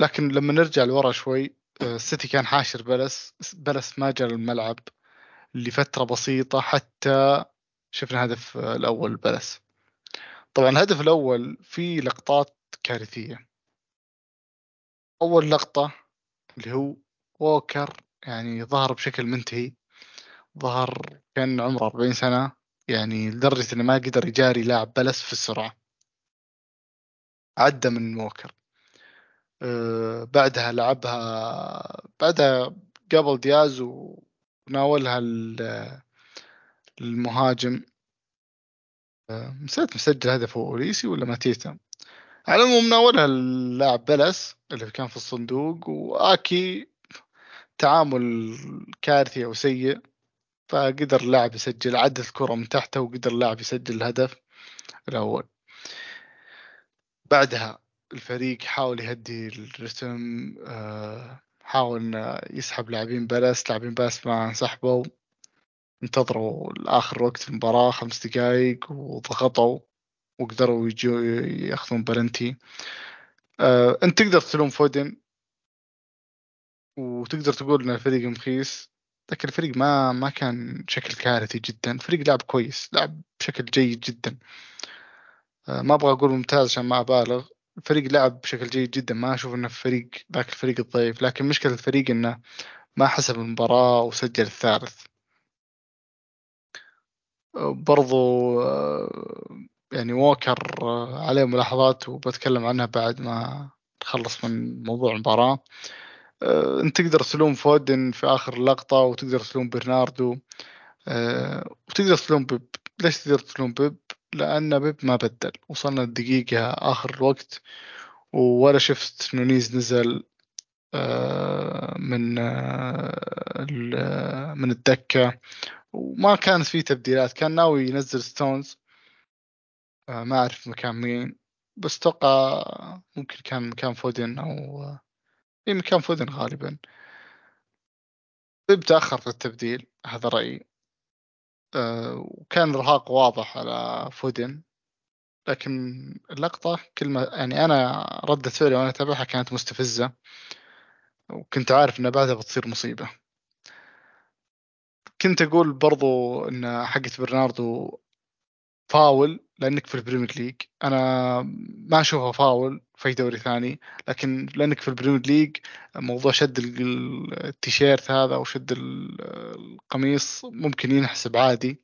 لكن لما نرجع لورا شوي السيتي كان حاشر بالاس بالاس ما جاء الملعب لفترة بسيطة حتى شفنا هدف الأول بالاس. طبعا الهدف الأول فيه لقطات كارثية. أول لقطة اللي هو ووكر يعني ظهر بشكل منتهي. ظهر كان عمره 40 سنة يعني لدرجة إنه ما قدر يجاري لاعب بالاس في السرعة عدى من ووكر. أه بعدها لعبها بعدها قبل دياز وناولها المهاجم. أه نسيت مسجل هدف اوليسي ولا ماتيتا؟ على العموم ناولها اللاعب بالاس اللي كان في الصندوق وآكي تعامل كارثي أو سيء فقدر اللاعب يسجل عدت الكرة من تحته وقدر اللاعب يسجل الهدف الأول. بعدها الفريق حاول يهدي الرتم آه، حاول إنه يسحب لاعبين بالاس لاعبين بالاس ما انسحبوا. انتظروا لآخر وقت في المباراة خمس دقايق وضغطوا وقدروا يجوا يأخذون بلنتي. آه، انت تقدر تلوم فودن وتقدر تقول إن الفريق مخيس لكن الفريق ما ما كان بشكل كارثي جدا. الفريق لعب كويس لعب بشكل جيد جدا. آه، ما أبغى أقول ممتاز عشان ما أبالغ. الفريق لعب بشكل جيد جدا. ما أشوف إنه فريق ذاك الفريق الضعيف لكن مشكلة الفريق إنه ما حسب المباراة وسجل الثالث. برضو آه، يعني ووكر آه، عليه ملاحظات وبتكلم عنها بعد ما نخلص من موضوع المباراة. آه، انت تقدر تلوم فودن في آخر لقطة وتقدر تلوم برناردو. وتقدر تلوم بيب. ليش تقدر تلوم بيب؟ لأن بيب ما بدل. وصلنا الدقيقة آخر الوقت ولا شفت نونيز نزل من من الدكة. وما كانت في تبديلات. كان ناوي ينزل ستونز آه، ما أعرف مكان مين. بس توقع ممكن كان مكان فودن أو إي مكان فودن غالبا. تأخر في التبديل هذا رأيي. وكان الإرهاق واضح على فودن لكن اللقطة كلمة يعني أنا ردة فعلي وأنا أتابعها كانت مستفزة وكنت عارف إن بعدها بتصير مصيبة. كنت أقول برضو إن حقت برناردو فاول لأنك في البريمير ليج. أنا ما أشوفها فاول في دوري ثاني لكن لأنك في البريمير ليج موضوع شد التيشيرت هذا أو شد القميص ممكن ينحسب عادي.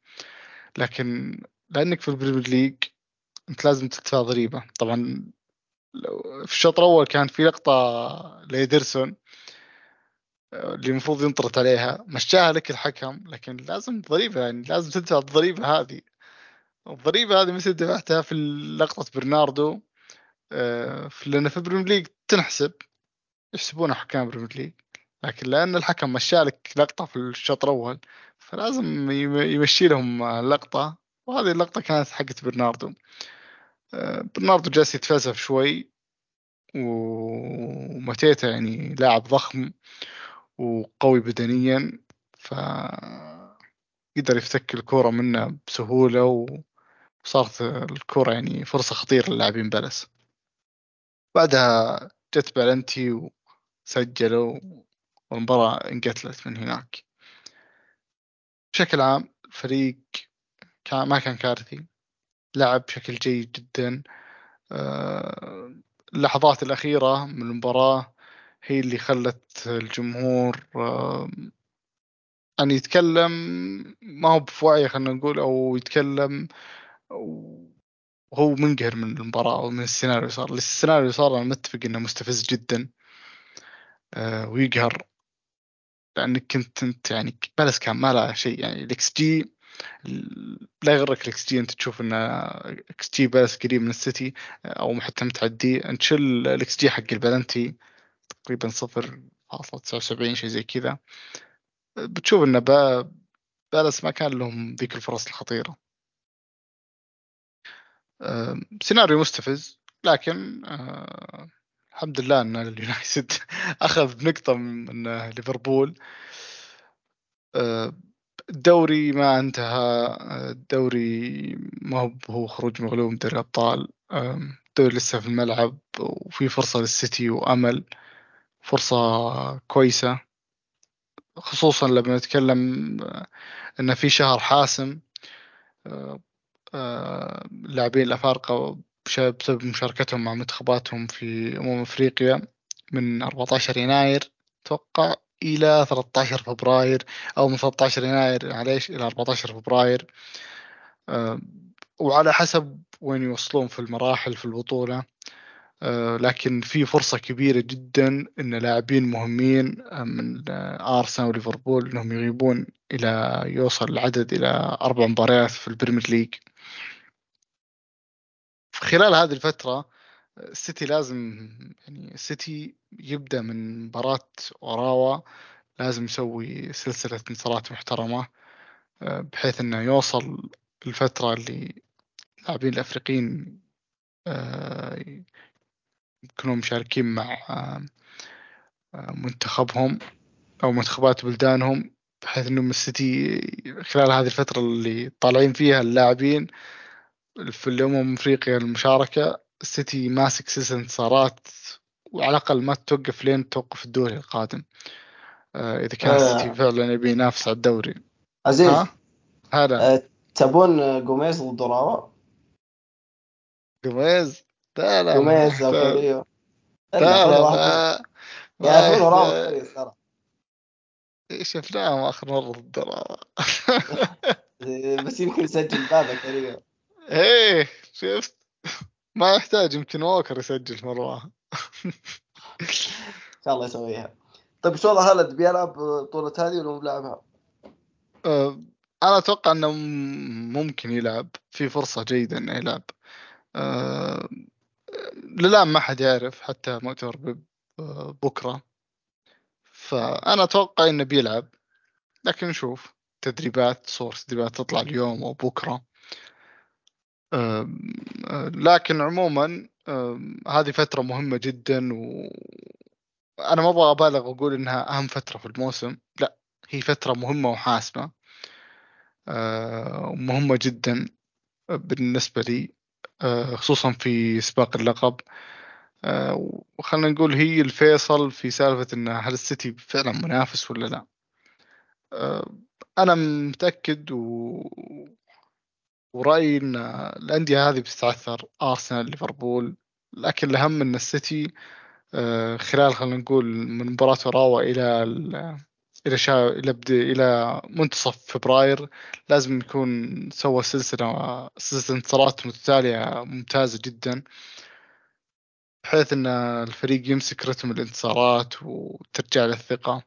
لكن لأنك في البريمير ليج أنت لازم تدفع ضريبة. طبعا في الشوط الأول كان في لقطة لإيدرسون اللي المفروض ينطرد عليها. مشاها لك الحكم لكن لازم ضريبة يعني لازم تدفع الضريبة هذه. الضريبة هذه مثل دفعتها في لقطة برناردو آه، لأن في بريمير ليج تنحسب. يحسبونها حكام بريمير ليج؟ لكن لأن الحكم مشى لك لقطة في الشوط الأول فلازم يمشي لهم اللقطة. وهذه اللقطة كانت حقت برناردو. آه، برناردو جالس يتفلسف شوي وماتيتا يعني لاعب ضخم وقوي بدنيا ف قدر يفتك الكرة منه بسهولة وصارت الكرة يعني فرصة خطيرة للاعبين بالاس بعدها جت بلنتي وسجلوا والمباراة انقتلت من هناك. بشكل عام الفريق ما كان كارثي. لعب بشكل جيد جدا. آه، اللحظات الأخيرة من المباراة هي اللي خلت الجمهور آه، أن يتكلم. ما هو بوعي خلينا نقول أو يتكلم وهو منقهر من المباراة أو من السيناريو صار. السيناريو صار أنا متفق إنه مستفز جدا آه، ويقهر. لأنك كنت أنت يعني بالاس كان ما له شيء. يعني الـ xG لا يغرك الـ xG أنت تشوف ان xG بس قريب من السيتي أو حتى متعدي. انت شل الـ xG حق البلنتي تقريبا صفر فاصلة تسعة وسبعين شيء زي كذا. بتشوف ان بالس ما كان لهم ذيك الفرص الخطيرة. سيناريو مستفز لكن أه الحمد لله إن اليونايتد أخذ بنقطة من ليفربول. أه الدوري ما انتهى الدوري ما هو خروج مغلوب من دوري الأبطال. الدوري لسه في الملعب وفي فرصة للسيتي وأمل فرصة كويسة. خصوصا لما نتكلم أن في شهر حاسم اللاعبين الأفارقة بسبب مشاركتهم مع منتخباتهم في أمم أفريقيا من 14 يناير أتوقع إلى 13 فبراير أو من 13 يناير معليش إلى 14 فبراير. آه، وعلى حسب وين يوصلون في المراحل في البطولة. آه، لكن في فرصة كبيرة جدا إن لاعبين مهمين آه، من أرسنال وليفربول إنهم يغيبون إلى يوصل العدد إلى أربع مباريات في البريمير ليج. خلال هذه الفترة السيتي لازم يعني السيتي يبدأ من مباراة أوراوا لازم يسوي سلسلة انتصارات محترمة آه، بحيث إنه يوصل الفترة اللي اللاعبين الأفريقيين آه، يكونوا مشاركين مع آه، منتخبهم أو منتخبات بلدانهم بحيث إنهم السيتي خلال هذه الفترة اللي طالعين فيها اللاعبين في الأمم أفريقيا المشاركة السيتي ماسك سلسلة انتصارات وعلى الأقل ما توقف لين توقف الدوري القادم. آه، إذا كان السيتي آه. فعلا يبي ينافس على الدوري. عزيز. ها؟ هلا. أه تبون جوميز ضد راوا؟ جوميز؟ لا لا جوميز أو لا لا يا أخي راوا كويس ترى. إيش افلام آخر مرة ضد راوا بس يمكن يسجل بابا كاريو إيه شفت؟ ما يحتاج يمكن ووكر يسجل مرة إن شاء الله يسويها. طيب شو وضع هالاند بيلعب البطولة هذه ولا مو بلاعبها؟ أه أنا أتوقع إنه ممكن يلعب. في فرصة جيدة إنه يلعب. أه للآن ما حد يعرف حتى مؤتمر بكرة. فأنا أتوقع إنه بيلعب. لكن نشوف. تدريبات صور تدريبات تطلع اليوم أو أه لكن عموما هذه فترة مهمة جدا و أنا ما أبغى أبالغ وأقول إنها أهم فترة في الموسم. لا هي فترة مهمة وحاسمة آه، مهمه جدا بالنسبة لي آه، خصوصا في سباق اللقب. آه، وخلنا نقول هي الفيصل في سالفة إن هل السيتي فعلا منافس ولا لا. أنا متأكد و... ورأيي إن الأندية هذه بتتعثر أرسنال ليفربول لكن الأهم إن السيتي آه، خلال خلينا نقول من مباراة راوا إلى إلى شا... إلى بد... إلى منتصف فبراير لازم يكون سوى سلسلة سلسلة انتصارات متتالية ممتازة جدا بحيث أن الفريق يمسك رتم الانتصارات وترجع له الثقة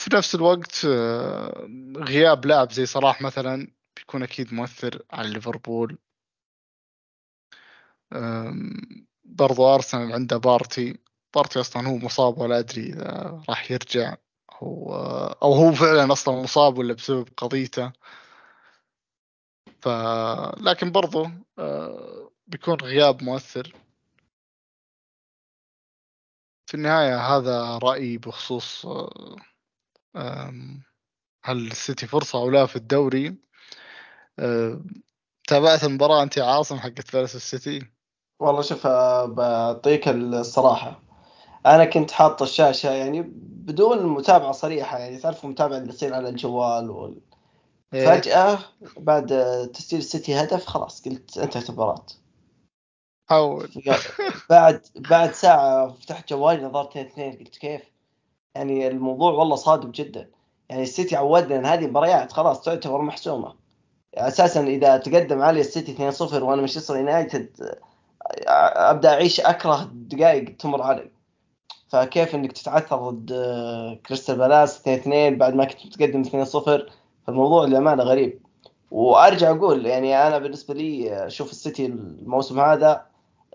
في نفس الوقت آه، غياب لاعب زي صلاح مثلا بيكون أكيد مؤثر على ليفربول. برضو أرسنال عنده بارتي. بارتي أصلا هو مصاب ولا أدري إذا راح يرجع. هو أو هو فعلا أصلا مصاب ولا بسبب قضيته. ف لكن برضو آه، بيكون غياب مؤثر. في النهاية هذا رأيي بخصوص آه، هل السيتي فرصة أو لا في الدوري تابعت المباراة أنت عاصم حقت فارس السيتي والله شوف آه، بعطيك الصراحة أنا كنت حاط الشاشة يعني بدون متابعة صريحة يعني تعرف المتابعة اللي تصير على الجوال وال... إيه. فجأة بعد تسجيل السيتي هدف خلاص قلت انتهت المباراة حاول بعد بعد ساعة فتحت جوالي نظرت اثنين قلت كيف؟ يعني الموضوع والله صادم جدا. يعني السيتي عودنا إن هذه مباريات خلاص تعتبر محسومة. أساسا إذا تقدم علي السيتي 2-0 وأنا مانشستر يونايتد أبدأ أعيش أكره دقائق تمر علي. فكيف إنك تتعثر ضد كريستال بالاس 2-2 بعد ما كنت متقدم 2-0 فالموضوع للأمانة غريب. وأرجع أقول يعني أنا بالنسبة لي أشوف السيتي الموسم هذا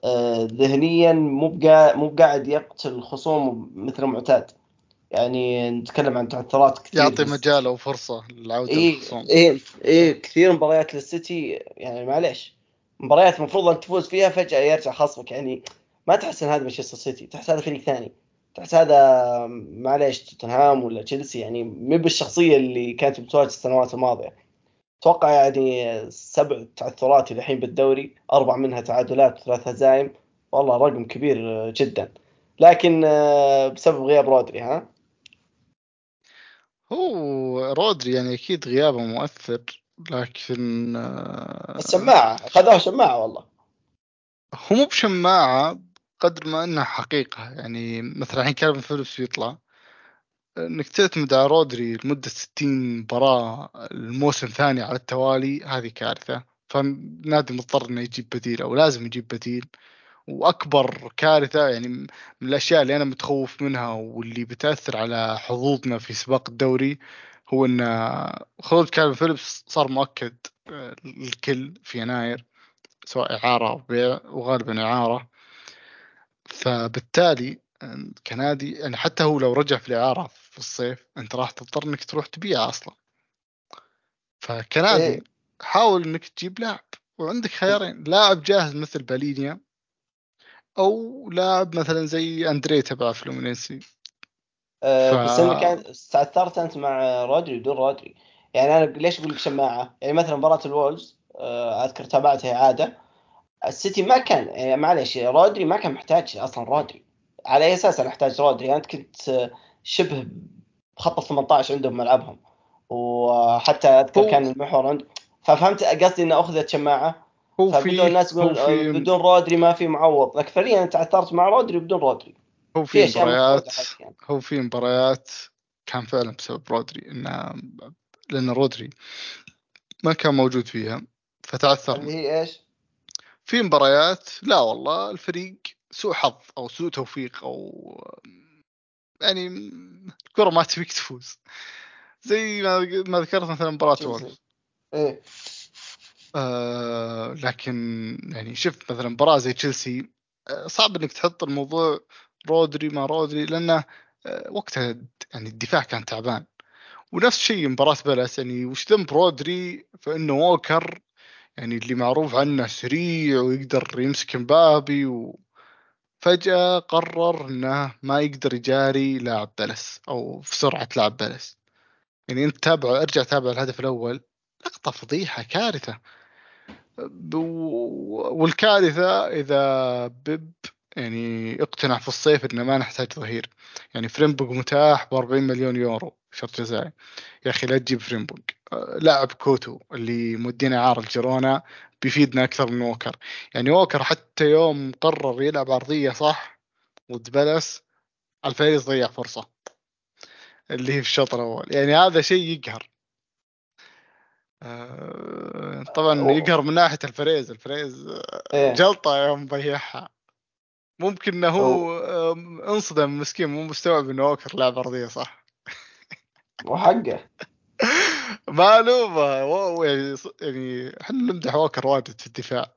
آه، ذهنيا مو مو قاعد يقتل خصوم مثل المعتاد. يعني نتكلم عن تعثرات كثير يعطي مجال أو فرصة للعودة إيه للخصوم. إيه إيه كثير مباريات للسيتي يعني معليش مباريات المفروض أن تفوز فيها فجأة يرجع خصمك يعني ما تحس ان هذا مانشستر سيتي تحس هذا فريق ثاني تحس هذا معليش توتنهام ولا تشيلسي يعني مو بالشخصية اللي كانت بتواجه السنوات الماضية. أتوقع يعني سبع تعثرات الحين بالدوري أربع منها تعادلات وثلاث هزائم والله رقم كبير جدا. لكن آه، بسبب غياب رودري ها؟ هو رودري يعني أكيد غيابه مؤثر لكن آه، الشماعه اخذوها شماعه والله. هو مو بشماعه قدر ما إنها حقيقة. يعني مثلا الحين كلام فيلبس يطلع إنك تعتمد على رودري لمدة 60 مباراة الموسم ثاني على التوالي هذه كارثة. فالنادي مضطر إنه يجيب بديل أو لازم يجيب بديل. وأكبر كارثة يعني من الأشياء اللي أنا متخوف منها واللي بتأثر على حظوظنا في سباق الدوري هو إن خروج كالفن فيليبس صار مؤكد الكل في يناير سواء إعارة أو بيع وغالبا إعارة فبالتالي كنادي يعني حتى هو لو رجع في الإعارة في الصيف أنت راح تضطر إنك تروح تبيعه أصلا فكنادي إيه؟ حاول إنك تجيب لاعب وعندك خيارين لاعب جاهز مثل بالينيا أو لاعب مثلا زي أندري تبع فلومينيسي. أه ف... بس انك استعثرت أنت مع رودري بدون رودري. يعني أنا ليش أقول لك شماعة؟ يعني مثلا مباراة الولز أه أذكر تابعتها اعاده السيتي ما كان يعني معلش رودري ما كان محتاج أصلا رودري. على أي أساس أنا أحتاج رودري؟ انت كنت شبه بخط 18 عندهم ملعبهم. وحتى أذكر كان المحور عند ففهمت قصدي إنه أخذت شماعة. هو فبدون الناس يقول بدون رودري ما في معوض. أنت تعثرت مع رودري بدون رودري. هو في مباريات يعني. هو في مباريات كان فعلا بسبب رودري إنه لأن رودري ما كان موجود فيها فتعثر اللي هي إيش؟ في مباريات لا والله الفريق سوء حظ أو سوء توفيق أو يعني الكرة ما تبيك تفوز. زي ما ذكرت مثلا مباراة وولف. إيه. آه لكن يعني شفت مثلا مباراة زي تشيلسي آه صعب إنك تحط الموضوع رودري ما رودري لأنه آه وقتها يعني الدفاع كان تعبان. ونفس الشيء مباراة بالاس يعني وش ذنب رودري فانه ووكر؟ يعني اللي معروف عنه سريع ويقدر يمسك مبابي و... فجأة قرر إنه ما يقدر يجاري لاعب بالاس أو في سرعة لاعب بالاس يعني أنت تابعه ارجع تابع الهدف الأول لقطة فضيحة كارثة. والكارثة إذا بيب يعني اقتنع في الصيف إنه ما نحتاج ظهير. يعني فريمبونج متاح ب 40 مليون يورو شرط جزائي. يا أخي لا تجيب فريمبونج لاعب كوتو اللي مودينه إعارة لجيرونا بيفيدنا أكثر من ووكر. يعني ووكر حتى يوم قرر يلعب عرضية صح ضد بالاس ألفاريز ضيع فرصة. اللي هي في الشوط الأول. يعني هذا شيء يقهر. آه، طبعا يقهر من ناحية ألفاريز ألفاريز إيه. جلطة يوم ضيعها ممكن إنه هو انصدم مسكين مو مستوعب إنه ووكر لعب أرضية صح؟ وحقه معلومة واو يعني يعني إحنا نمدح ووكر واجد في الدفاع.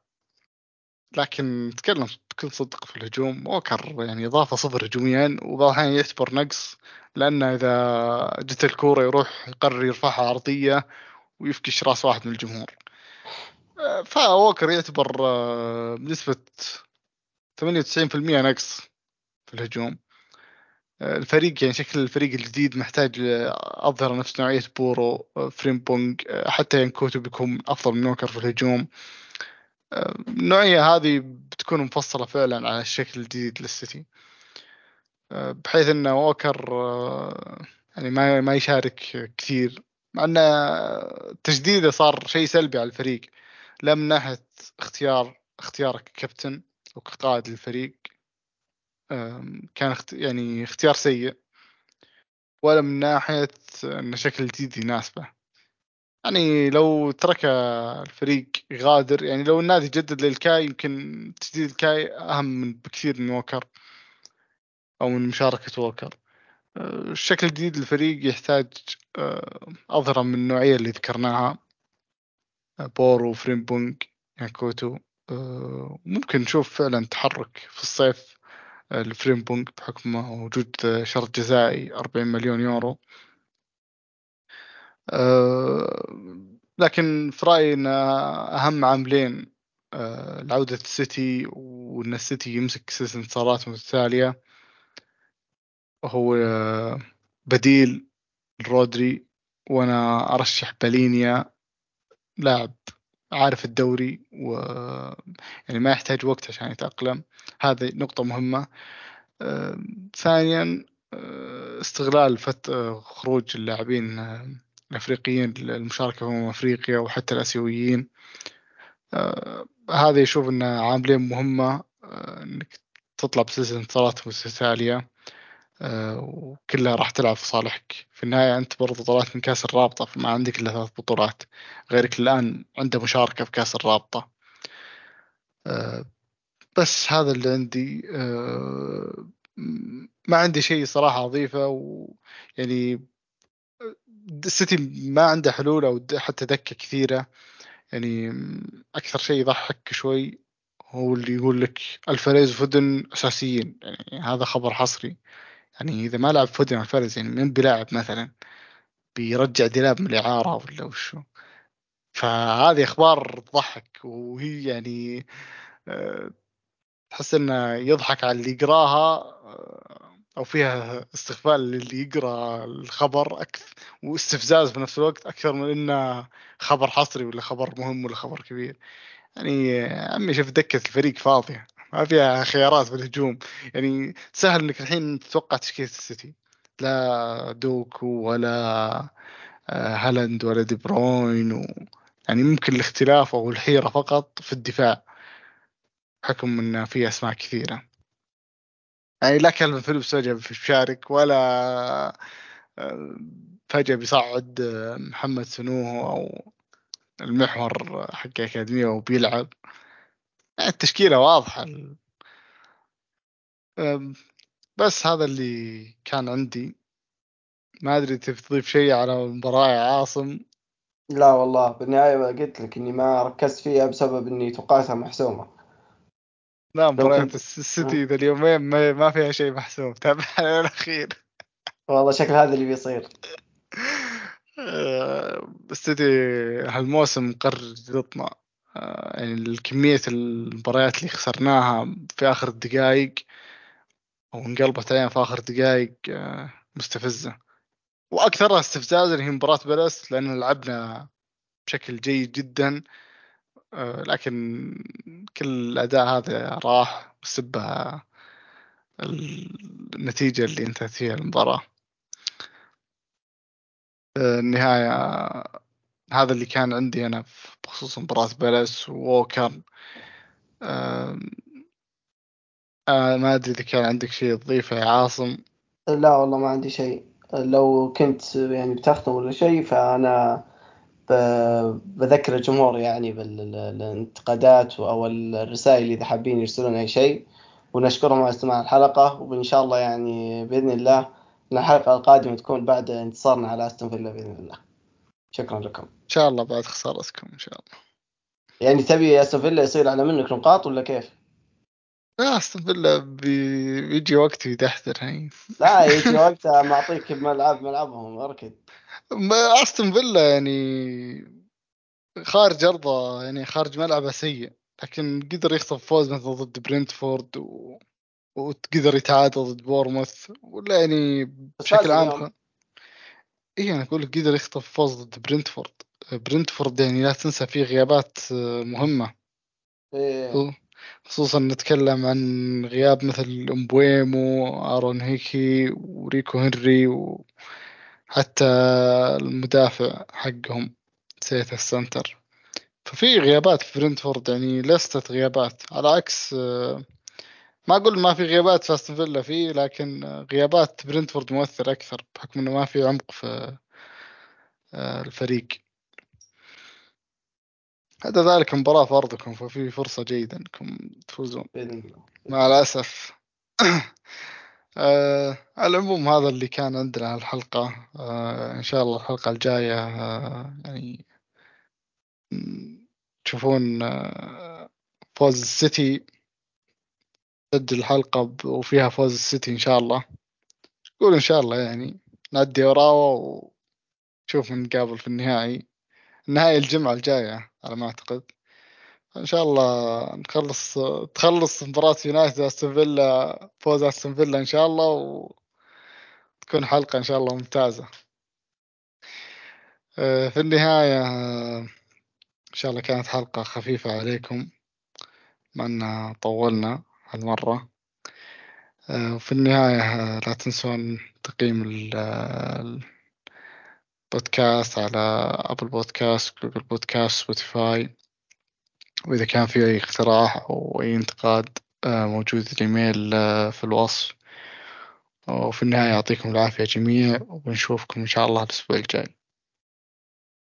لكن نتكلم بكل صدق في الهجوم ووكر يعني إضافة صفر هجوميا وبعض الأحيان يعتبر نقص لأنه إذا جت الكورة يروح يقرر يرفعها عرضية ويفكش راس واحد من الجمهور. فووكر يعتبر آه، بنسبة 98% نقص في الهجوم. الفريق يعني شكل الفريق الجديد محتاج أظهرة نفس نوعية بورو فريمبونج حتى يان كوتو بيكون أفضل من ووكر في الهجوم. النوعية هذه بتكون مفصلة فعلا على الشكل الجديد للسيتي. بحيث إن ووكر يعني ما ما يشارك كثير إن تجديده صار شيء سلبي على الفريق. لا من ناحية اختيار اختيارك ككابتن أو كقائد للفريق كان يعني اختيار سيء. ولا من ناحية أن شكل جديد يناسبه. يعني لو ترك الفريق غادر يعني لو النادي جدد للكاي يمكن تجديد الكاي أهم من بكثير من ووكر أو من مشاركة ووكر. الشكل الجديد للفريق يحتاج أظهرة من النوعية اللي ذكرناها بورو فريمبونج يان كوتو ممكن نشوف فعلا تحرك في الصيف الفريمبونج بحكم وجود شرط جزائي 40 مليون يورو. لكن في رأيي أن أهم عاملين أه لعودة السيتي وأن السيتي يمسك ست انتصارات متتالية هو بديل رودري وأنا أرشح بالينيا لاعب عارف الدوري و يعني ما يحتاج وقت عشان يتأقلم. هذه نقطة مهمة. آه، ثانيا آه، استغلال فت... آه، خروج اللاعبين الأفريقيين للمشاركة في أمم أفريقيا وحتى الآسيويين. هذا يشوف انه عاملين مهمة إنك تطلع بسلسلة انتصارات متتالية. وكلها راح تلعب في صالحك. في النهاية أنت برضو طلعت من كأس الرابطة فما عندك إلا ثلاث بطولات. غيرك الآن عنده مشاركة في كأس الرابطة. بس هذا اللي عندي. آه، ما عندي شيء صراحة أضيفه ويعني السيتي ما عنده حلول أو حتى دكة كثيرة. يعني أكثر شيء يضحك شوي هو اللي يقول لك ألفاريز وفودن أساسيين. يعني هذا خبر حصري. يعني إذا ما لعب فودن الفاريز يعني من بيلاعب مثلا بيرجع ديلاب من الإعارة ولا وشو؟ فهذه أخبار تضحك وهي يعني آه، تحس إنه يضحك على اللي يقراها آه، أو فيها استغفال للي يقرأ الخبر أكثر واستفزاز في نفس الوقت أكثر من إنه خبر حصري ولا خبر مهم ولا خبر كبير. يعني عمي شوف دكة الفريق فاضية. ما فيها خيارات في الهجوم يعني سهل إنك الحين تتوقع تشكيلة السيتي. لا دوكو ولا آه، هالاند ولا دي بروين و... يعني ممكن الاختلاف أو الحيرة فقط في الدفاع بحكم إن في أسماء كثيرة. يعني لا كلمة فيليبس فجأة بيشارك ولا آه، فجأة بيصعد آه، محمد سنوه أو المحور حق الأكاديمية وبيلعب. التشكيلة واضحة. بس هذا اللي كان عندي. ما أدري تبي تضيف شيء على المباراة يا عاصم؟ لا والله بالنهاية قلت لك إني ما ركزت فيها بسبب إني توقعتها محسومة. لا مباراة السيتي ذا اليومين ما فيها شيء محسوم. تابع الأخير. والله شكل هذا اللي بيصير. السيتي هالموسم مقرر يجلطنا آه، يعني كمية المباريات اللي خسرناها في آخر الدقائق أو انقلبت علينا في آخر دقائق آه، مستفزة. وأكثرها استفزازا هي مباراة بالاس لأن لعبنا بشكل جيد جدا لكن كل الأداء هذا راح بسبب النتيجة اللي انتهت فيها المباراة. النهاية هذا اللي كان عندي أنا بخصوص مباراة بلس ووكر. أه ما أدري إذا كان عندك شيء تضيفه يا عاصم. لا والله ما عندي شيء. لو كنت يعني بتختم ولا شيء فأنا بذكر الجمهور يعني بالانتقادات أو الرسائل إذا حابين يرسلون أي شيء. ونشكرهم على استماع الحلقة وإن شاء الله يعني بإذن الله الحلقة القادمة تكون بعد انتصارنا على أستون فيلا بإذن الله. شكرا لكم. إن شاء الله بعد خسارتكم إن شاء الله. يعني تبي أستون فيلا يصير على منك نقاط ولا كيف؟ لا أستون فيلا بي... بيجي وقت يدحدر هاي لا يجي وقتها معطيك ملعب ملعبهم اركض أستون فيلا يعني خارج أرضه يعني خارج ملعبه سيء لكن قدر يخطف فوز مثلا ضد برنتفورد و... وقدر يتعادل ضد بورنموث ولا يعني بشكل عام اي أنا أقول لك قدر يخطف فوز ضد برنتفورد برنتفورد يعني لا تنسى فيه غيابات مهمة. إيه. خصوصا نتكلم عن غياب مثل مبويمو آرون هيكي وريكو هنري وحتى المدافع حقهم نسيت السنتر. ففي غيابات في برنتفورد يعني لستة غيابات. على عكس ما أقول ما في غيابات في أستون فيلا فيه لكن غيابات برنتفورد مؤثر أكثر بحكم إنه ما في عمق في آه، الفريق. هذا ذلك مباراة في أرضكم ففي فرصة جيدة أنكم تفوزون. مع الأسف. آه على العموم هذا اللي كان عندنا الحلقة. آه إن شاء الله الحلقة الجاية آه يعني تشوفون آه فوز السيتي سجل الحلقة وفيها فوز السيتي إن شاء الله. قول إن شاء الله يعني؟ نعدي وراوة وشوف نقابل في النهائي. النهائي الجمعة الجاية على ما أعتقد. إن شاء الله نخلص تخلص مباراة يونايتد أستون فيلا فوز أستون فيلا إن شاء الله وتكون حلقة إن شاء الله ممتازة. آه، في النهاية إن شاء الله كانت حلقة خفيفة عليكم. أن طولنا. هالمرة. آه، وفي النهاية آه، لا تنسون تقييم البودكاست على Apple Podcast Google Podcast Spotify. وإذا كان في أي اقتراح أو أي انتقاد آه، موجود الإيميل في الوصف. وفي النهاية يعطيكم العافية جميع ونشوفكم إن شاء الله الأسبوع الجاي.